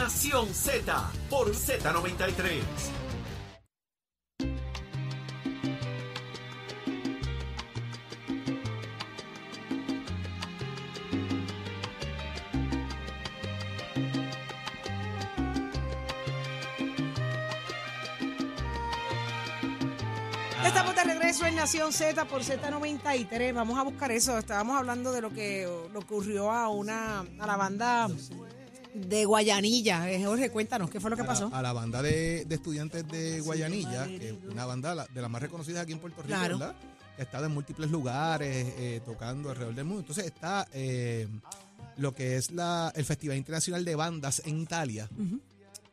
Nación Z por Z93. Estamos de regreso en Nación Z por Z93. Vamos a buscar eso. Estábamos hablando de lo que lo ocurrió a una a la banda de Guayanilla. Eh, Jorge, cuéntanos, ¿qué fue lo que a la- pasó? A la, banda de, de estudiantes de Guayanilla, que es una banda la- de las más reconocidas aquí en Puerto Rico, Claro. ¿verdad? Que ha estado en múltiples lugares, eh, tocando alrededor del mundo. Entonces está eh, lo que es la, el Festival Internacional de Bandas en Italia.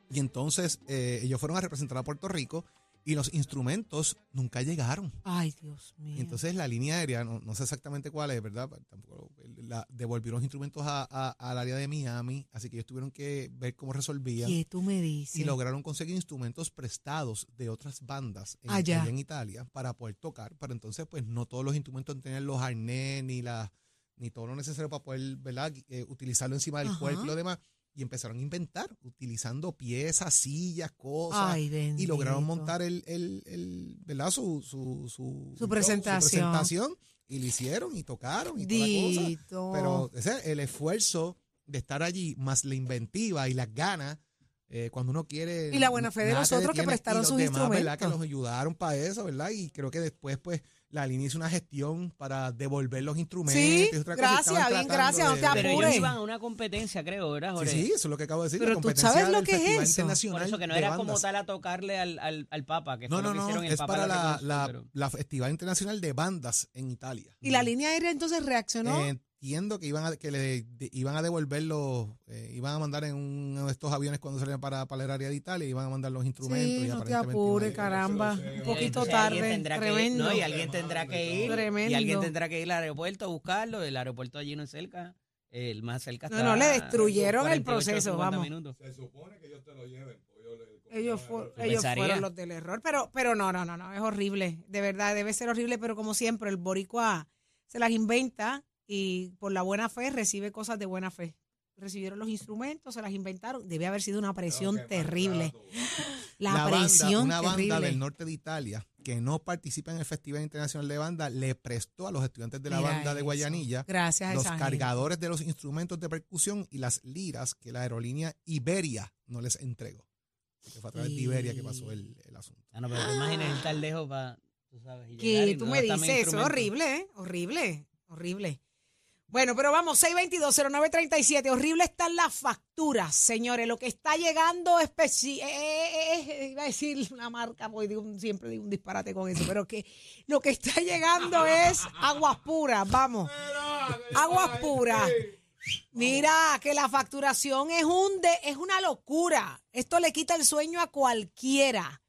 Y entonces eh, ellos fueron a representar a Puerto Rico y los instrumentos nunca llegaron. Ay, Dios mío. Entonces la línea aérea, no, no sé exactamente cuál es, ¿verdad? Tampoco, la, devolvieron los instrumentos a- a- al área de Miami, así que ellos tuvieron que ver cómo resolvían ¿Qué tú me dices? y lograron conseguir instrumentos prestados de otras bandas en, Allá. allá en Italia para poder tocar. Pero entonces, pues no todos los instrumentos tenían los arnés ni la ni todo lo necesario para poder ¿verdad? Eh, utilizarlo encima del Ajá. cuerpo y lo demás. Y empezaron a inventar, utilizando piezas, sillas, cosas. Ay, y lograron montar el, el, el ¿verdad? Su, su, su, Su presentación. presentación. Y lo hicieron y tocaron y toda la cosa. Dito. Pero ese, el esfuerzo de estar allí, más la inventiva y las ganas, eh, cuando uno quiere... Y la buena fe de nada los te otros que prestaron Y los sus demás, ¿verdad? Que instrumentos. nos ayudaron para eso, ¿verdad? Y creo que después, pues, la línea hizo una gestión para devolver los instrumentos. Sí, y otra gracias, bien, gracias, no te Pero apures. ellos iban a una competencia, creo, ¿verdad, Sí, Jorge? sí, eso es lo que acabo de decir. Pero la tú competencia sabes lo que es eso. Internacional Por eso que no era como tal a tocarle al, al, al Papa, que No, fue no, lo que no, hicieron el es Papa para la, la, pero- la Festival Internacional de Bandas en Italia. Y la línea aérea entonces reaccionó. Entiendo que iban a, que le de- iban a devolver los, eh, iban a mandar en uno de estos aviones cuando salían para, para el área de Italia, iban a mandar los instrumentos. sí, y no te apures, caramba. Un poquito tarde. que ir, Tremendo. no, y alguien tendrá que ir. Tremendo. Y alguien tendrá que ir al aeropuerto a buscarlo. El aeropuerto allí no es cerca. El más cerca No, está no, le destruyeron el 48, proceso, 50 vamos. minutos. Ellos, fu- Tú ellos pensarías. fueron los del error, pero, pero no, no, no, no, es horrible, de verdad, debe ser horrible, pero como siempre, el boricua se las inventa y por la buena fe recibe cosas de buena fe. Recibieron los instrumentos, se las inventaron, debe haber sido una presión terrible. La, banda- presión una terrible. banda del norte de Italia que no participa en el Festival Internacional de Banda le prestó a los estudiantes de la Mira banda de. Guayanilla Gracias los gente. cargadores de los instrumentos de percusión y las liras que la aerolínea Iberia no les entregó. Que fue a través de Iberia que pasó el, el asunto. Ah, no, pero te imaginas estar lejos para, tú sabes, y Que y tú no me dices, eso es horrible, ¿eh? Horrible, horrible. Bueno, pero vamos, 622-0937. Horrible están las facturas, señores. Lo que está llegando especi- eh, eh, eh, iba a decir una marca, porque digo siempre digo un disparate con eso, pero que lo que está llegando es aguas puras, vamos. Aguas puras. Mira, que la facturación es un de, es una locura. Esto le quita el sueño a cualquiera.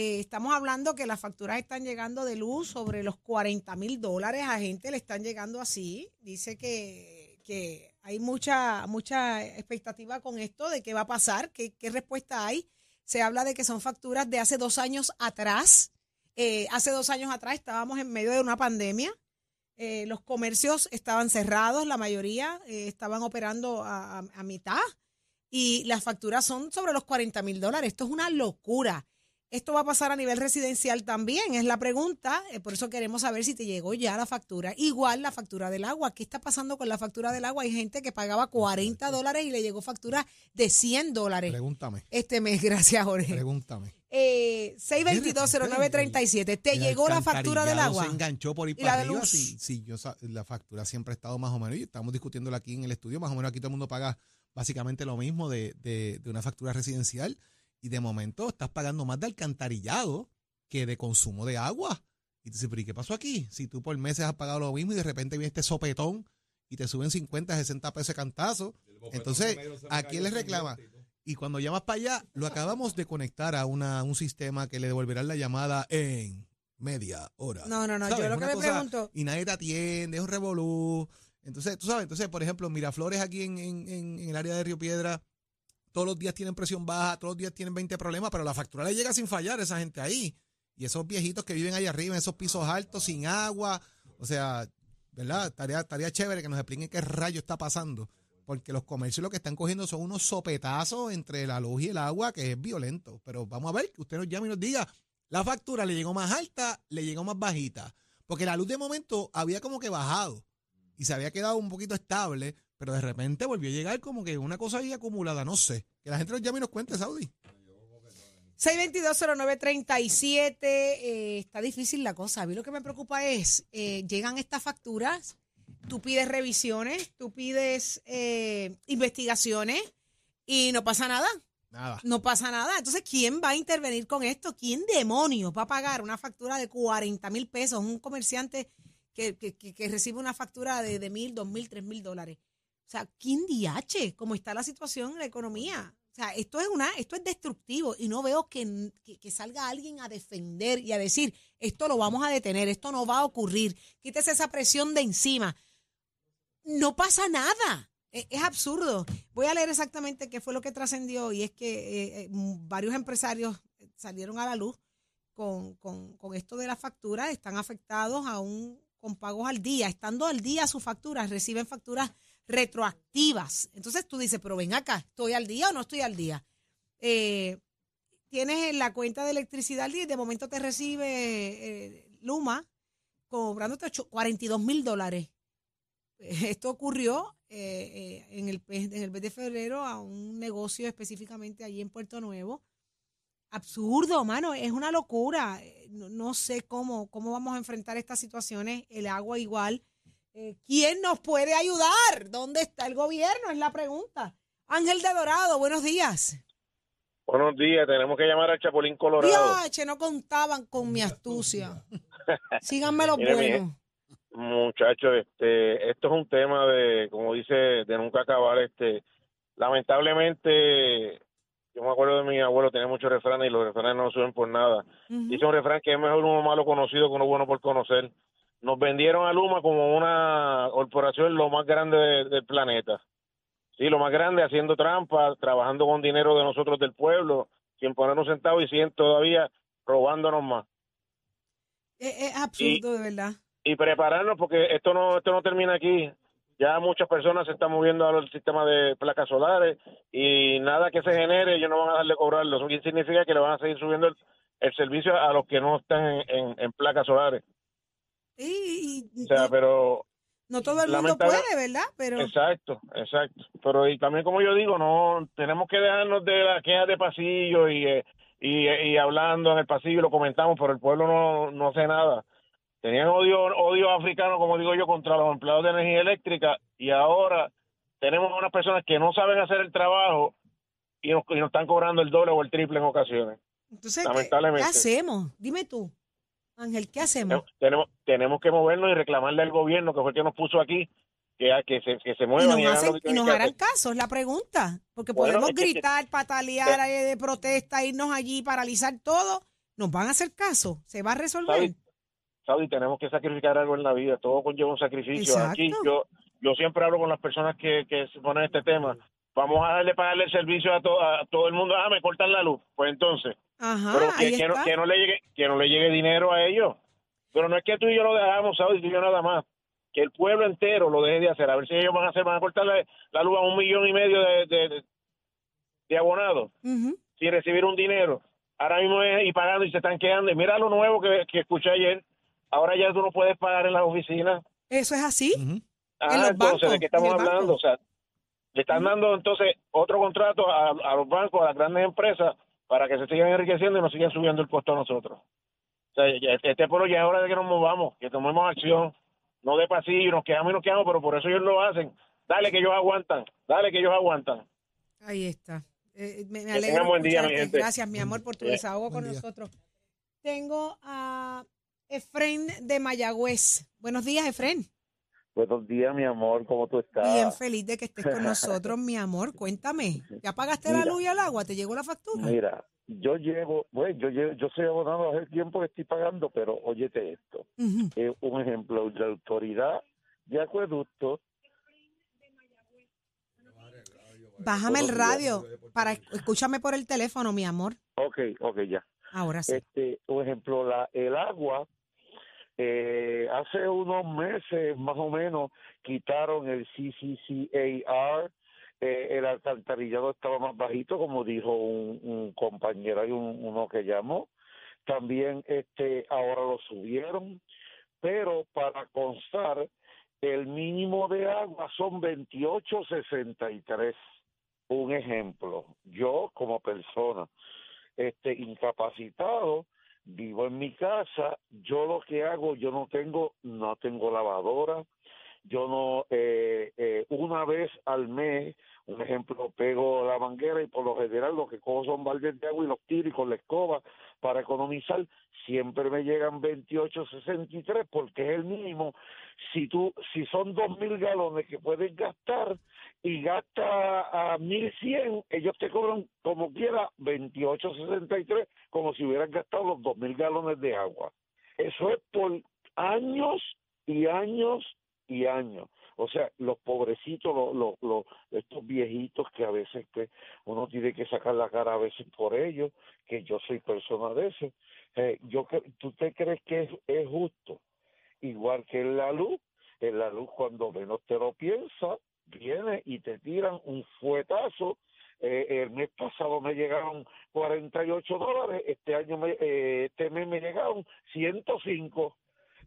Eh, estamos hablando que las facturas están llegando de luz sobre los 40 mil dólares. A gente le están llegando así. Dice que, que hay mucha, mucha expectativa con esto de qué va a pasar, qué, qué respuesta hay. Se habla de que son facturas de hace dos años atrás. Eh, hace dos años atrás estábamos en medio de una pandemia. Eh, los comercios estaban cerrados, la mayoría estaban operando a, a- a mitad y las facturas son sobre los 40 mil dólares. Esto es una locura. Esto va a pasar a nivel residencial también, es la pregunta. eh, por eso queremos saber si te llegó ya la factura. Igual la factura del agua. ¿Qué está pasando con la factura del agua? Hay gente que pagaba 40 dólares y le llegó factura de 100 dólares Pregúntame, este mes. Gracias, Jorge. pregúntame. Eh, 622-0937. ¿Te llegó la factura del agua? Se enganchó por ir ¿Y la para de arriba. luz? Sí, sí, yo, la factura siempre ha estado más o menos. Y estamos discutiéndola aquí en el estudio. Más o menos aquí todo el mundo paga básicamente lo mismo de, de- de una factura residencial. Y de momento estás pagando más de alcantarillado que de consumo de agua. Y tú dices, pero ¿y qué pasó aquí? Si tú por meses has pagado lo mismo y de repente viene este sopetón y te suben 50, 60 pesos de cantazo. Entonces, ¿a quién le reclama? Y cuando llamas para allá, lo acabamos de conectar a una, un sistema que le devolverán la llamada en media hora. No, no, no, yo ¿Sabes? lo que me pregunto- Y nadie te atiende, es un revolú. Entonces, tú sabes, entonces, por ejemplo, Miraflores aquí en, en- en- en el área de Río Piedra, todos los días tienen presión baja, todos los días tienen 20 problemas, pero la factura le llega sin fallar a esa gente ahí. Y esos viejitos que viven ahí arriba, en esos pisos altos, sin agua. O sea, ¿verdad? Estaría, estaría chévere que nos expliquen qué rayo está pasando. porque los comercios lo que están cogiendo son unos sopetazos entre la luz y el agua, que es violento. Pero vamos a ver, que usted nos llame y nos diga, la factura le llegó más alta, le llegó más bajita. Porque la luz de momento había como que bajado y se había quedado un poquito estable, pero de repente volvió a llegar como que una cosa ahí acumulada, no sé. Que la gente nos llame y nos cuente, Saudi. 6220937, eh, está difícil la cosa. A mí lo que me preocupa es, eh, llegan estas facturas, tú pides revisiones, tú pides eh, investigaciones y no pasa nada. Nada. No pasa nada. Entonces, ¿quién va a intervenir con esto? ¿Quién demonios va a pagar una factura de 40 mil pesos? Un comerciante que, que- recibe una factura de, de mil, dos mil, tres mil dólares. O sea, ¿quién diache? ¿Cómo está la situación en la economía? O sea, esto es una, esto es destructivo y no veo que, que- que salga alguien a defender y a decir, esto lo vamos a detener, esto no va a ocurrir, quítese esa presión de encima. No pasa nada. E- Es, absurdo. Voy a leer exactamente qué fue lo que trascendió y es que eh, eh, varios empresarios salieron a la luz con, con- con esto de la factura, están afectados aún con pagos al día. Estando al día sus facturas, reciben facturas retroactivas. Entonces tú dices, pero ven acá, ¿estoy al día o no estoy al día? Eh, tienes en la cuenta de electricidad al día y de momento te recibe eh, Luma cobrándote ocho- 42 mil dólares. Esto ocurrió eh, eh, en, el, en el mes de febrero a un negocio específicamente allí en Puerto Nuevo. Absurdo, mano, es una locura. Eh, No, no sé cómo, cómo vamos a enfrentar estas situaciones. El agua igual. Eh, ¿Quién nos puede ayudar? ¿Dónde está el gobierno? Es la pregunta. Ángel de Dorado, buenos días. Buenos días, tenemos que llamar al Chapulín Colorado. Diache, no contaban con mi astucia. Síganme los buenos. Muchachos, este, esto es un tema de, como dice, de nunca acabar. Este, lamentablemente, yo me acuerdo de mi abuelo, tenía muchos refranes y los refranes no suben por nada. Ujú. Dice un refrán que es mejor uno malo conocido que uno bueno por conocer. Nos vendieron a Luma como una corporación lo más grande de- del planeta. Sí, lo más grande, haciendo trampa, trabajando con dinero de nosotros del pueblo, sin ponernos centavos y siguen todavía robándonos más. Es, es absurdo, de verdad. y prepararnos porque esto no esto no termina aquí. Ya muchas personas se están moviendo al sistema de placas solares y nada que se genere ellos no van a darle cobrarlo. Eso significa que le van a seguir subiendo el, el servicio a los que no están en, en- en placas solares. Y, y O sea, pero no todo el mundo puede, ¿verdad? Pero exacto, exacto. Pero y también como yo digo, no tenemos que dejarnos de las quejas de pasillo y, eh, y, y hablando en el pasillo lo comentamos, pero el pueblo no, no hace nada. Tenían odio, odio africano, como digo yo, contra los empleados de energía eléctrica y ahora tenemos unas personas que no saben hacer el trabajo y nos, y nos están cobrando el doble o el triple en ocasiones. entonces, ¿qué, lamentablemente. qué hacemos? Dime tú, Ángel, ¿qué hacemos? Tenemos, tenemos que movernos y reclamarle al gobierno, que fue el que nos puso aquí, que, que, se, que se Y muevan nos, y, hacen- nos que harán caso, es la pregunta. Porque Bueno, podemos es que- gritar, patalear eh, de protesta, irnos allí, paralizar todo. ¿Nos van a hacer caso? ¿Se va a resolver? ¿Sabes? Saudi, tenemos que sacrificar algo en la vida, todo conlleva un sacrificio. Exacto. Aquí yo yo siempre hablo con las personas que, que se ponen este tema. Vamos a darle pagarle el servicio a, to- a todo el mundo. Ah, me cortan la luz. Pues entonces, Ajá, pero que, que no, que no le llegue que no le llegue dinero a ellos. Pero no es que tú y yo lo dejamos, Saudi, tú y yo nada más. Que el pueblo entero lo deje de hacer. A ver si ellos van a hacer, van a cortarle la luz a un millón y medio de, de, abonados Ujú. sin recibir un dinero. Ahora mismo es y pagando y se están quedando. Y mira lo nuevo que, que escuché ayer. Ahora ya tú no puedes pagar en las oficinas. Eso es así. Ah, los entonces, bancos, ¿de qué estamos en hablando? banco. O sea, le están dando entonces otro contrato a, a los bancos, a las grandes empresas, para que se sigan enriqueciendo y nos sigan subiendo el costo a nosotros. O sea, este pueblo ya es hora de que nos movamos, que tomemos acción, no de pasillo, nos quedamos y nos quedamos, pero por eso ellos lo hacen. Dale que ellos aguantan, dale que ellos aguantan. Ahí está. Eh, me, me Que alegro buen día, mi gente. Gracias, mi amor, por tu desahogo con día. nosotros. Tengo a Efren de Mayagüez. Buenos días, Efren. Buenos días, mi amor, ¿cómo tú estás? Bien feliz de que estés con nosotros, mi amor. Cuéntame, ¿ya pagaste la luz y el agua? ¿Te llegó la factura? Mira, yo llevo, bueno, yo llevo, yo soy abonado hace tiempo que estoy pagando, pero óyete esto. Eh, un ejemplo, la autoridad de acueducto, Bájame el radio para escúchame por el teléfono, mi amor. ok, ok, ya. Ahora sí. Este, un ejemplo, la, el agua, Eh, hace unos meses, más o menos, quitaron el CCCAR. Eh, el alcantarillado estaba más bajito, como dijo un, compañero, hay un, uno que llamó. También este ahora lo subieron, pero para constar, el mínimo de agua son 28.63. Un ejemplo, yo como persona este incapacitado, vivo en mi casa, yo lo que hago, yo no tengo, no tengo lavadora, yo no, eh, eh, una vez al mes, un ejemplo, pego la manguera y por lo general lo que cojo son baldes de agua y los tiro y con la escoba para economizar, siempre me llegan 28.63 porque es el mínimo. Si tú, si son dos mil galones que puedes gastar y gasta a 1100, ellos te cobran como quiera 28.63 como si hubieran gastado los dos mil galones de agua. Eso es por años y años y años. O sea, los pobrecitos, los, los, estos viejitos que a veces que uno tiene que sacar la cara a veces por ellos, que yo soy persona de eso. Eh, yo ¿Tú te crees que es, es justo? Igual que en la luz, en la luz cuando menos te lo piensas, viene y te tiran un fuetazo. Eh, el mes pasado me llegaron 48 dólares, este año me, eh, este mes me llegaron 105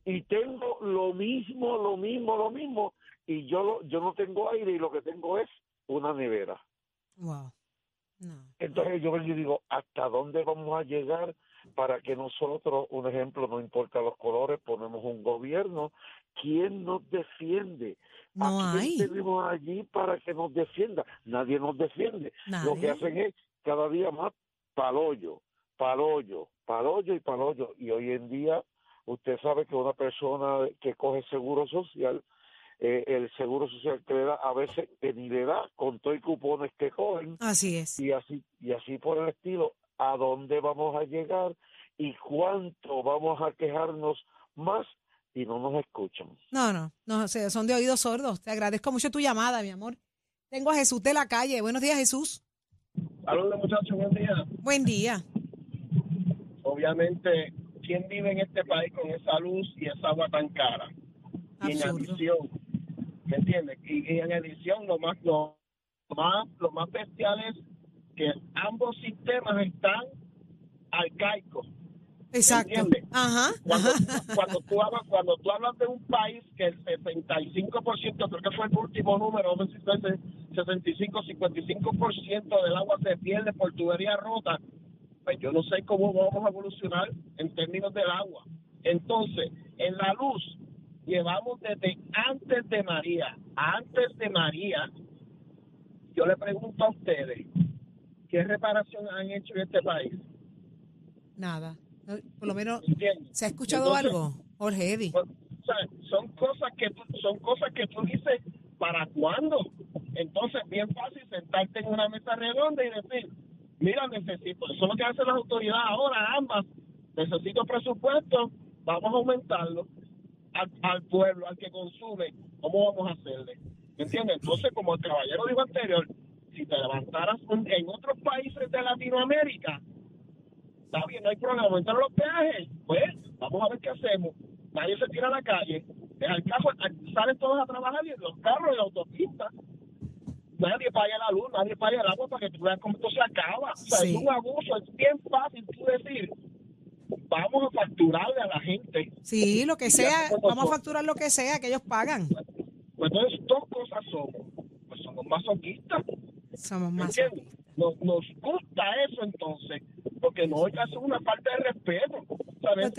y tengo lo mismo, lo mismo, lo mismo y yo lo- yo no tengo aire y lo que tengo es una nevera. Wow. No. Entonces yo vengo y digo, ¿hasta dónde vamos a llegar para que nosotros, un ejemplo, no importa los colores, ponemos un gobierno? ¿Quién nos defiende? No ¿A quién hay. tenemos allí para que nos defienda? Nadie nos defiende. Lo que hacen es cada día más palollo, palollo, palollo y palollo. Y hoy en día, usted sabe que una persona que coge seguro social, eh, el seguro social que le da, a veces que ni le da, con todo y cupones que cogen, Así es. y así, y así por el estilo, ¿a dónde vamos a llegar? ¿Y cuánto vamos a quejarnos más y no nos escuchan? No, no, no, son de oídos sordos. Te agradezco mucho tu llamada, mi amor. Tengo a Jesús de la calle. Buenos días, Jesús. Saludos muchachos, buen día. Buen día. Obviamente, ¿quién vive en este país con esa luz y esa agua tan cara? Y en adición, ¿me entiendes? Y, y en adición, lo más, lo más, lo más bestial es que ambos sistemas están arcaicos. Exacto. entiende? Ajá. Cuando, ajá. cuando, tú hablas, cuando tú hablas de un país que el 65%, creo que fue el último número, no sé si fue ese 65, 55% del agua se pierde por tubería rota, pues yo no sé cómo vamos a evolucionar en términos del agua. Entonces, en la luz, llevamos desde antes de María, antes de María, yo le pregunto a ustedes, ¿qué reparación han hecho en este país? Nada. No, Por lo menos, ¿Entiendes? ¿se ha escuchado Entonces, algo, Jorge Eddy? Sea, son cosas que tú, son cosas que tú dices para cuándo. Entonces, bien fácil sentarte en una mesa redonda y decir, mira, necesito, eso es lo que hacen las autoridades ahora, ambas, necesito presupuesto, vamos a aumentarlo al, al pueblo, al que consume, ¿cómo vamos a hacerle? ¿Me entiendes? Entonces, como el caballero dijo anterior, si te levantaras en otros países de Latinoamérica, está bien, no hay problema, aumentaron los peajes, pues vamos a ver qué hacemos. Nadie se tira a la calle, el carro, salen todos a trabajar y los carros en la autopista. Nadie paga la luz, nadie paga el agua para que tú veas cómo esto se acaba. O sea, Sí. es un abuso, es bien fácil tú decir, vamos a facturarle a la gente. Sí, lo que sea. Vamos a facturar lo que sea, que ellos pagan. Pues entonces dos cosas somos. Pues somos masoquistas. Somos ¿Me más. entiendes? Nos, nos gusta eso entonces, porque no es una falta de respeto. ¿Sabes?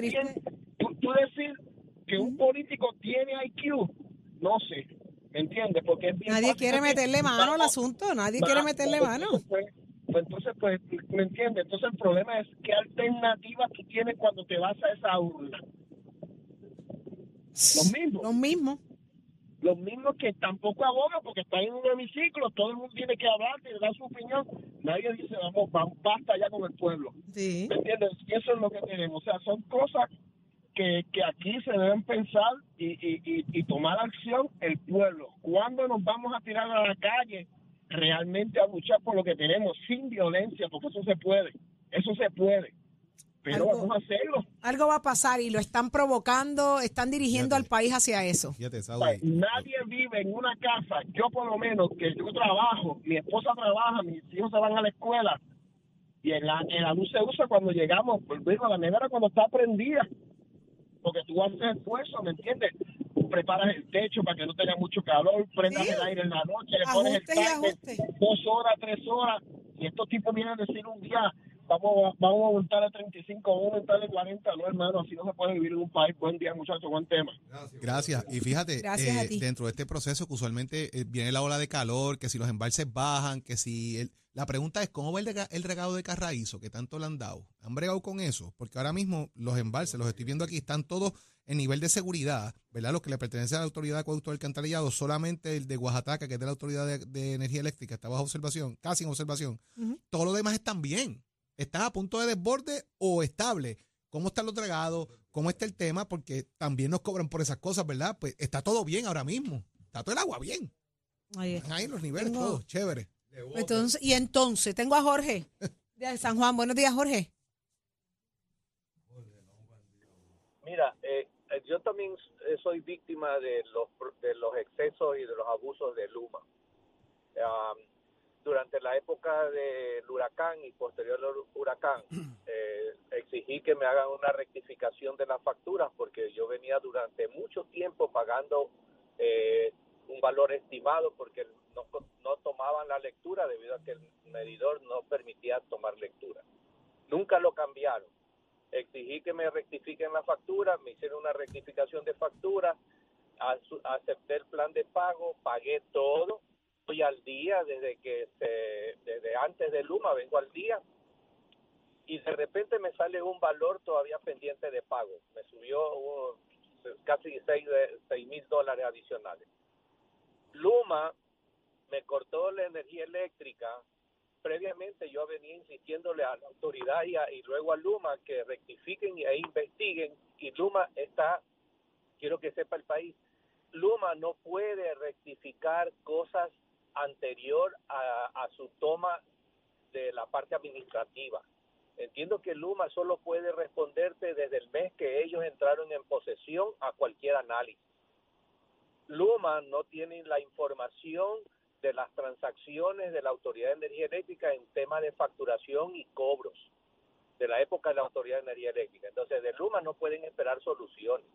Tú, tú decir que un político tiene IQ, no sé, ¿me entiendes? Porque es bien Nadie quiere meterle mano al asunto. Nadie va- quiere meterle pues, mano. entonces, Pues, pues, entonces, pues, ¿me entiendes? Entonces el problema es qué alternativa tú tienes cuando te vas a esa urna. Los mismos. Los mismos. los mismos que tampoco abogan porque están en un hemiciclo, todo el mundo tiene que hablar, tiene que dar su opinión, nadie dice vamos, vamos basta ya con el pueblo. Sí. ¿Me entiendes? Y eso es lo que tenemos. O sea, son cosas que, que aquí se deben pensar y, y, y, y tomar acción el pueblo. ¿Cuándo nos vamos a tirar a la calle realmente a luchar por lo que tenemos sin violencia? Porque eso se puede. Eso se puede. pero Algo- vamos a hacerlo. Algo va a pasar y lo están provocando, están dirigiendo Fíjate. al país hacia eso. Fíjate, O sea, Saudi. Nadie vive en una casa, yo por lo menos, que yo trabajo, mi esposa trabaja, mis hijos se van a la escuela y en la, en la luz se usa cuando llegamos, pues digo, la nevera cuando está prendida, porque tú haces esfuerzo, ¿me entiendes? Preparas el techo para que no tenga mucho calor, prendas Sí. el aire en la noche, le pones el ajustes. dos horas, tres horas, y estos tipos vienen a decir un día, vamos, a- vamos a aumentar a 35, vamos a aumentar a 40, no hermano, así no se puede vivir en un país. Buen día muchachos, buen tema. Gracias. Y fíjate, Gracias eh, dentro de este proceso que usualmente eh, viene la ola de calor, que si los embalses bajan, que si... el- la pregunta es, ¿cómo va el, rega- el regado de Carraízo que tanto le han dado? ¿Han bregado con eso? Porque ahora mismo los embalses, los estoy viendo aquí, están todos en nivel de seguridad, ¿verdad? Los que le pertenecen a la Autoridad de Acueducto del Alcantarillado, solamente el de Oaxaca, que es de la Autoridad de, de Energía Eléctrica, está bajo observación, casi en observación. Ujú. Todos los demás están bien. Están a punto de desborde o estable. ¿Cómo están los regados? ¿Cómo está el tema? Porque también nos cobran por esas cosas, ¿verdad? Pues está todo bien ahora mismo. Está todo el agua bien. Ahí los niveles, Tengo- todos, chévere. Entonces, y entonces, tengo a Jorge de San Juan. Buenos días, Jorge. Mira, eh, eh, yo también eh, soy víctima de los, de los excesos y de los abusos de Luma. Am, durante la época del huracán y posterior al hu- huracán, eh, exigí que me hagan una rectificación de las facturas porque yo venía durante mucho tiempo pagando eh, un valor estimado porque no, no tomaban la lectura debido a que el medidor no permitía tomar lectura. Nunca lo cambiaron exigí que me rectifiquen la factura, me hicieron una rectificación de factura, acepté el plan de pago, pagué todo, estoy al día desde que se, desde antes de Luma vengo al día. Y de repente me sale un valor todavía pendiente de pago, me subió uh, casi 6 mil dólares adicionales. Luma me cortó la energía eléctrica. Previamente yo venía insistiéndole a la autoridad y, a- y luego a Luma que rectifiquen e investiguen. Y Luma está, quiero que sepa el país, Luma no puede rectificar cosas anterior a, a su toma de la parte administrativa. Entiendo que Luma solo puede responderte desde el mes que ellos entraron en posesión a cualquier análisis. Luma no tiene la información de las transacciones de la Autoridad de Energía Eléctrica en temas de facturación y cobros de la época de la Autoridad de Energía Eléctrica. Entonces, de Luma no pueden esperar soluciones.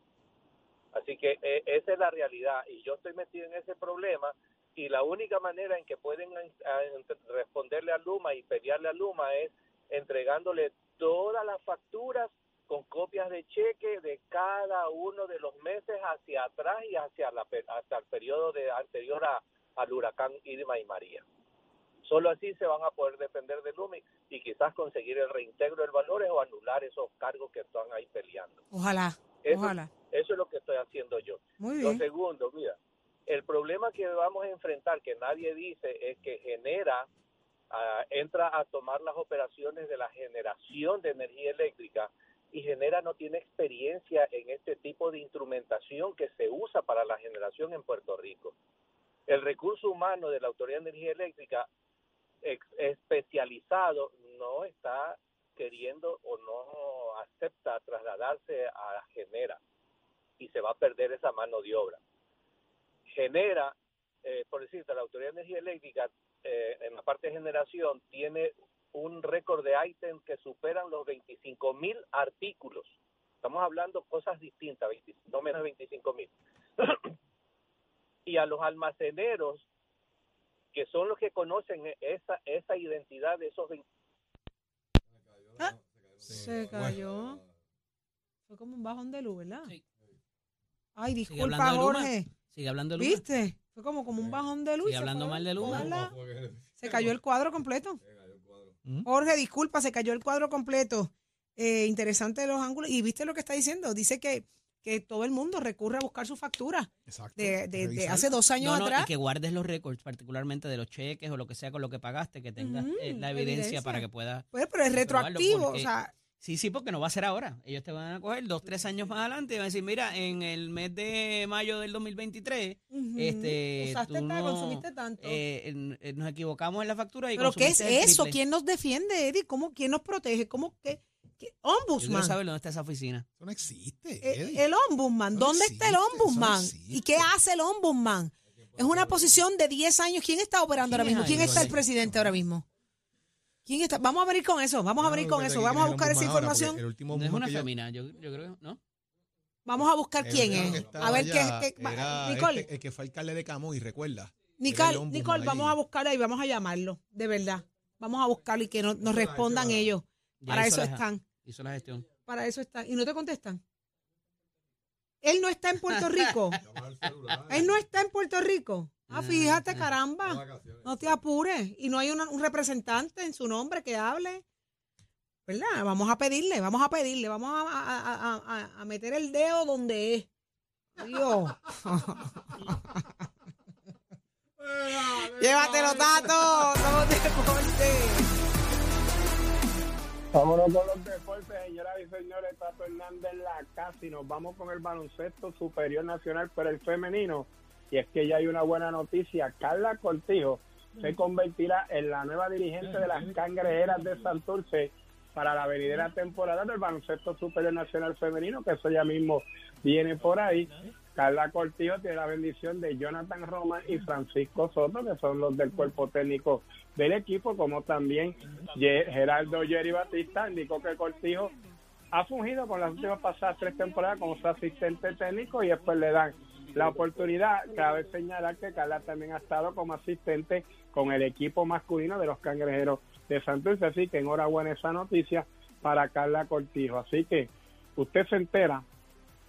Así que eh, esa es la realidad y yo estoy metido en ese problema y la única manera en que pueden eh, responderle a Luma y pelearle a Luma es entregándole todas las facturas con copias de cheque de cada uno de los meses hacia atrás y hacia la hasta el periodo de anterior a, al huracán Irma y María. Solo así se van a poder defender de Luma y- quizás conseguir el reintegro del valores o anular esos cargos que están ahí peleando. Ojalá, Eso, ojalá. eso es lo que estoy haciendo yo. Muy Lo bien. segundo, mira, el problema que vamos a enfrentar, que nadie dice, es que genera, ah, entra a tomar las operaciones de la generación de energía eléctrica y genera no tiene experiencia en este tipo de instrumentación que se usa para la generación en Puerto Rico. El recurso humano de la Autoridad de Energía Eléctrica especializado no está queriendo o no acepta trasladarse a Genera y se va a perder esa mano de obra. Genera, eh, por decirte, la Autoridad de Energía Eléctrica eh, en la parte de generación tiene un récord de ítems que superan los 25 mil artículos. Estamos hablando cosas distintas, 20 no menos de 25 mil. y a los almaceneros, que son los que conocen esa, esa identidad de esos 20 Se cayó. Fue como un bajón de luz, ¿verdad? Sí. Ay, disculpa, hablando de Luma. Jorge. Sigue hablando de Luma. ¿Viste? Fue como, como un bajón de luz. y Sigue hablando mal de Luma. Se cayó el cuadro completo. ¿Mm? Jorge, disculpa, se cayó el cuadro completo. Eh, interesante los ángulos. Y viste lo que está diciendo. Dice que, que todo el mundo recurre a buscar su factura Exacto. de, de- de hace dos años No, no, atrás. y que guardes los récords, particularmente de los cheques o lo que sea con lo que pagaste, que tengas eh, la evidencia, evidencia. para que puedas. Pues, pero es retroactivo. porque- O sea, Sí, sí, porque no va a ser ahora. Ellos te van a coger dos, tres años más adelante y van a decir, mira, en el mes de mayo del 2023, ujú, este, usaste tú tanto, no, consumiste tanto. eh, en- nos equivocamos en la factura y pero ¿qué es el eso? triple. ¿Quién nos defiende, Eddie? ¿Cómo, ¿Quién nos protege? ¿Cómo que ¿Qué? Yo Ombudsman. saber dónde está esa oficina. Eso no existe, Eh, Eddie. El ombudsman, Eso no ¿dónde está el no ombudsman? ¿Y qué hace el ombudsman? Es una posición de 10 años. ¿Quién está operando ¿Quién ahora mismo? ¿Quién está el presidente ahora mismo? ¿Quién está? Vamos a venir con eso, vamos a venir con eso, vamos a buscar esa información. El último No es una femina, yo, yo creo, ¿no? Vamos a buscar el quién es. estaba A ver qué, va- era Nicole, este, el que fue alcalde de Camuy, recuerda. Nicole, Nicole, vamos a buscar ahí, vamos a llamarlo, de verdad. Vamos a buscarlo y que no- nos respondan ellos. Ya Para eso la- están, Hizo la gestión. para eso están. Y no te contestan. Él no está en Puerto Rico. Él no está en Puerto Rico. Ah, fíjate, caramba. No te apures. Y no hay una- un representante en su nombre que hable. ¿Verdad? Vamos a pedirle, vamos a pedirle, vamos a, a- a- a- a meter el dedo donde es. Dios. Llévatelo, Tato. Somos deporte. Vámonos con los deportes, señoras y señores. Tato Hernández en la casa y nos vamos con el baloncesto superior nacional, pero el femenino. Y es que ya hay una buena noticia. Carla Cortijo se convertirá en la nueva dirigente de las cangrejeras de Santurce para la venidera temporada del baloncesto superior nacional femenino, que eso ya mismo viene por ahí. Carla Cortijo tiene la bendición de Jonathan Roman y Francisco Soto, que son los del cuerpo técnico del equipo, como también Gerardo Jerry Batista indicó que Cortijo ha fungido con las últimas pasadas tres temporadas como su asistente técnico y después le dan la oportunidad. Cabe señalar que Carla también ha estado como asistente con el equipo masculino de los cangrejeros de Santurce, así que enhorabuena esa noticia para Carla Cortijo. Así que usted se entera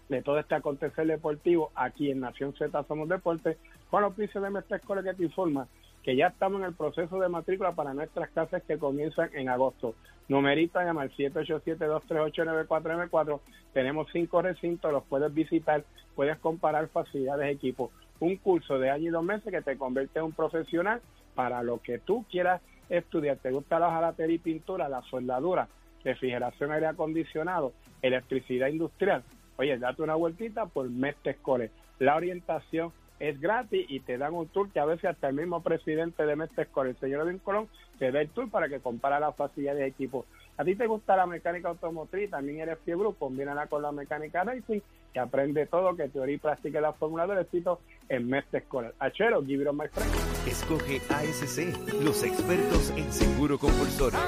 de todo este acontecer deportivo aquí en Nación Z Somos Deportes con los oficios de Mestre Escolar que te informa que ya estamos en el proceso de matrícula para nuestras clases que comienzan en agosto. Numerita llama al 787-238-9494. Tenemos cinco recintos, los puedes visitar, puedes comparar facilidades, equipos. Un curso de año y dos meses que te convierte en un profesional para lo que tú quieras estudiar. ¿Te gusta la jalatería y pintura, la soldadura, refrigeración, aire acondicionado, electricidad industrial? Oye, date una vueltita por Mestre Escolar. La orientación es gratis y te dan un tour que a veces hasta el mismo presidente de Mestre Escolar, el señor Edwin Colón, te da el tour para que compara las facilidades de equipo. A ti te gusta la mecánica automotriz, también eres fiebre, combínala con la mecánica racing que aprende todo, que teoría y practique la fórmula del éxito en Mestre Escolar. Achero, give it on my friend. Escoge ASC, los expertos en seguro compulsorio.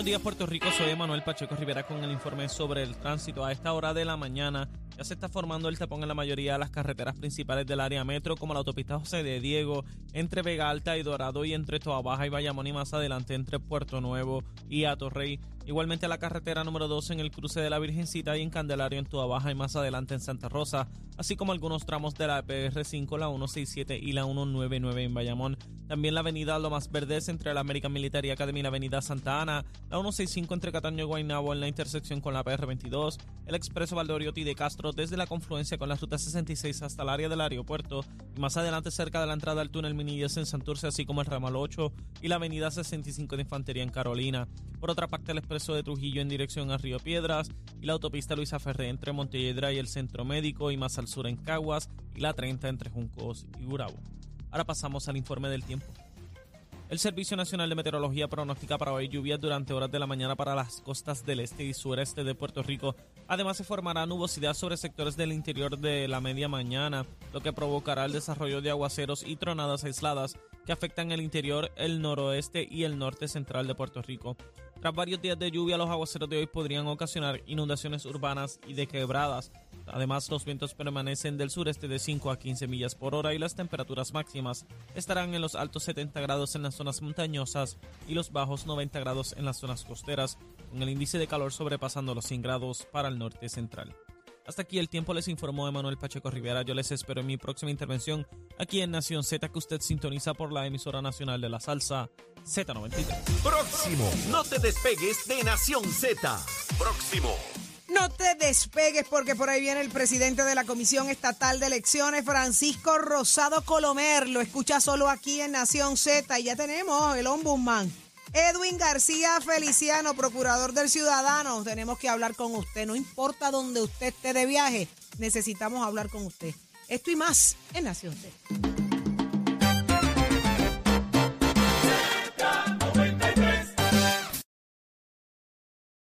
Buenos días Puerto Rico, soy Emanuel Pacheco Rivera con el informe sobre el tránsito. A esta hora de la mañana ya se está formando el tapón en la mayoría de las carreteras principales del área metro, como la autopista José de Diego, entre Vega Alta y Dorado y entre Toa Baja y Bayamón y más adelante entre Puerto Nuevo y Atorrey. Igualmente la carretera número 2 en el cruce de la Virgencita y en Candelario en Toa Baja y más adelante en Santa Rosa, así como algunos tramos de la PR5, la 167 y la 199 en Bayamón. También la avenida Lomas Verdes entre la American Military Academy y la avenida Santa Ana, la 165 entre Cataño y Guaynabo en la intersección con la PR22, el expreso Valdoriotti de Castro desde la confluencia con la ruta 66 hasta el área del aeropuerto y más adelante cerca de la entrada al túnel Minillas en Santurce, así como el ramal 8 y la avenida 65 de Infantería en Carolina. Por otra parte, el expreso de Trujillo en dirección a Río Piedras y la autopista Luisa Ferré entre Montelledra y el Centro Médico y más al sur en Caguas y la 30 entre Juncos y Gurabo. Ahora pasamos al informe del tiempo. El Servicio Nacional de Meteorología pronostica para hoy lluvias durante horas de la mañana para las costas del este y sureste de Puerto Rico. Además, se formará nubosidad sobre sectores del interior de la media mañana, lo que provocará el desarrollo de aguaceros y tronadas aisladas que afectan el interior, el noroeste y el norte central de Puerto Rico. Tras varios días de lluvia, los aguaceros de hoy podrían ocasionar inundaciones urbanas y de quebradas. Además, los vientos permanecen del sureste de 5 a 15 millas por hora y las temperaturas máximas estarán en los altos 70 grados en las zonas montañosas y los bajos 90 grados en las zonas costeras, con el índice de calor sobrepasando los 100 grados para el norte central. Hasta aquí el tiempo les informó Emanuel Pacheco Rivera. Yo les espero en mi próxima intervención aquí en Nación Z que usted sintoniza por la emisora nacional de la salsa Z93. Próximo. No te despegues de Nación Z. Próximo. No te despegues porque por ahí viene el presidente de la Comisión Estatal de Elecciones, Francisco Rosado Colomer. Lo escucha solo aquí en Nación Z y ya tenemos el ombudsman. Edwin García Feliciano, procurador del ciudadano. Tenemos que hablar con usted. No importa dónde usted esté de viaje, necesitamos hablar con usted. Esto y más en Nación.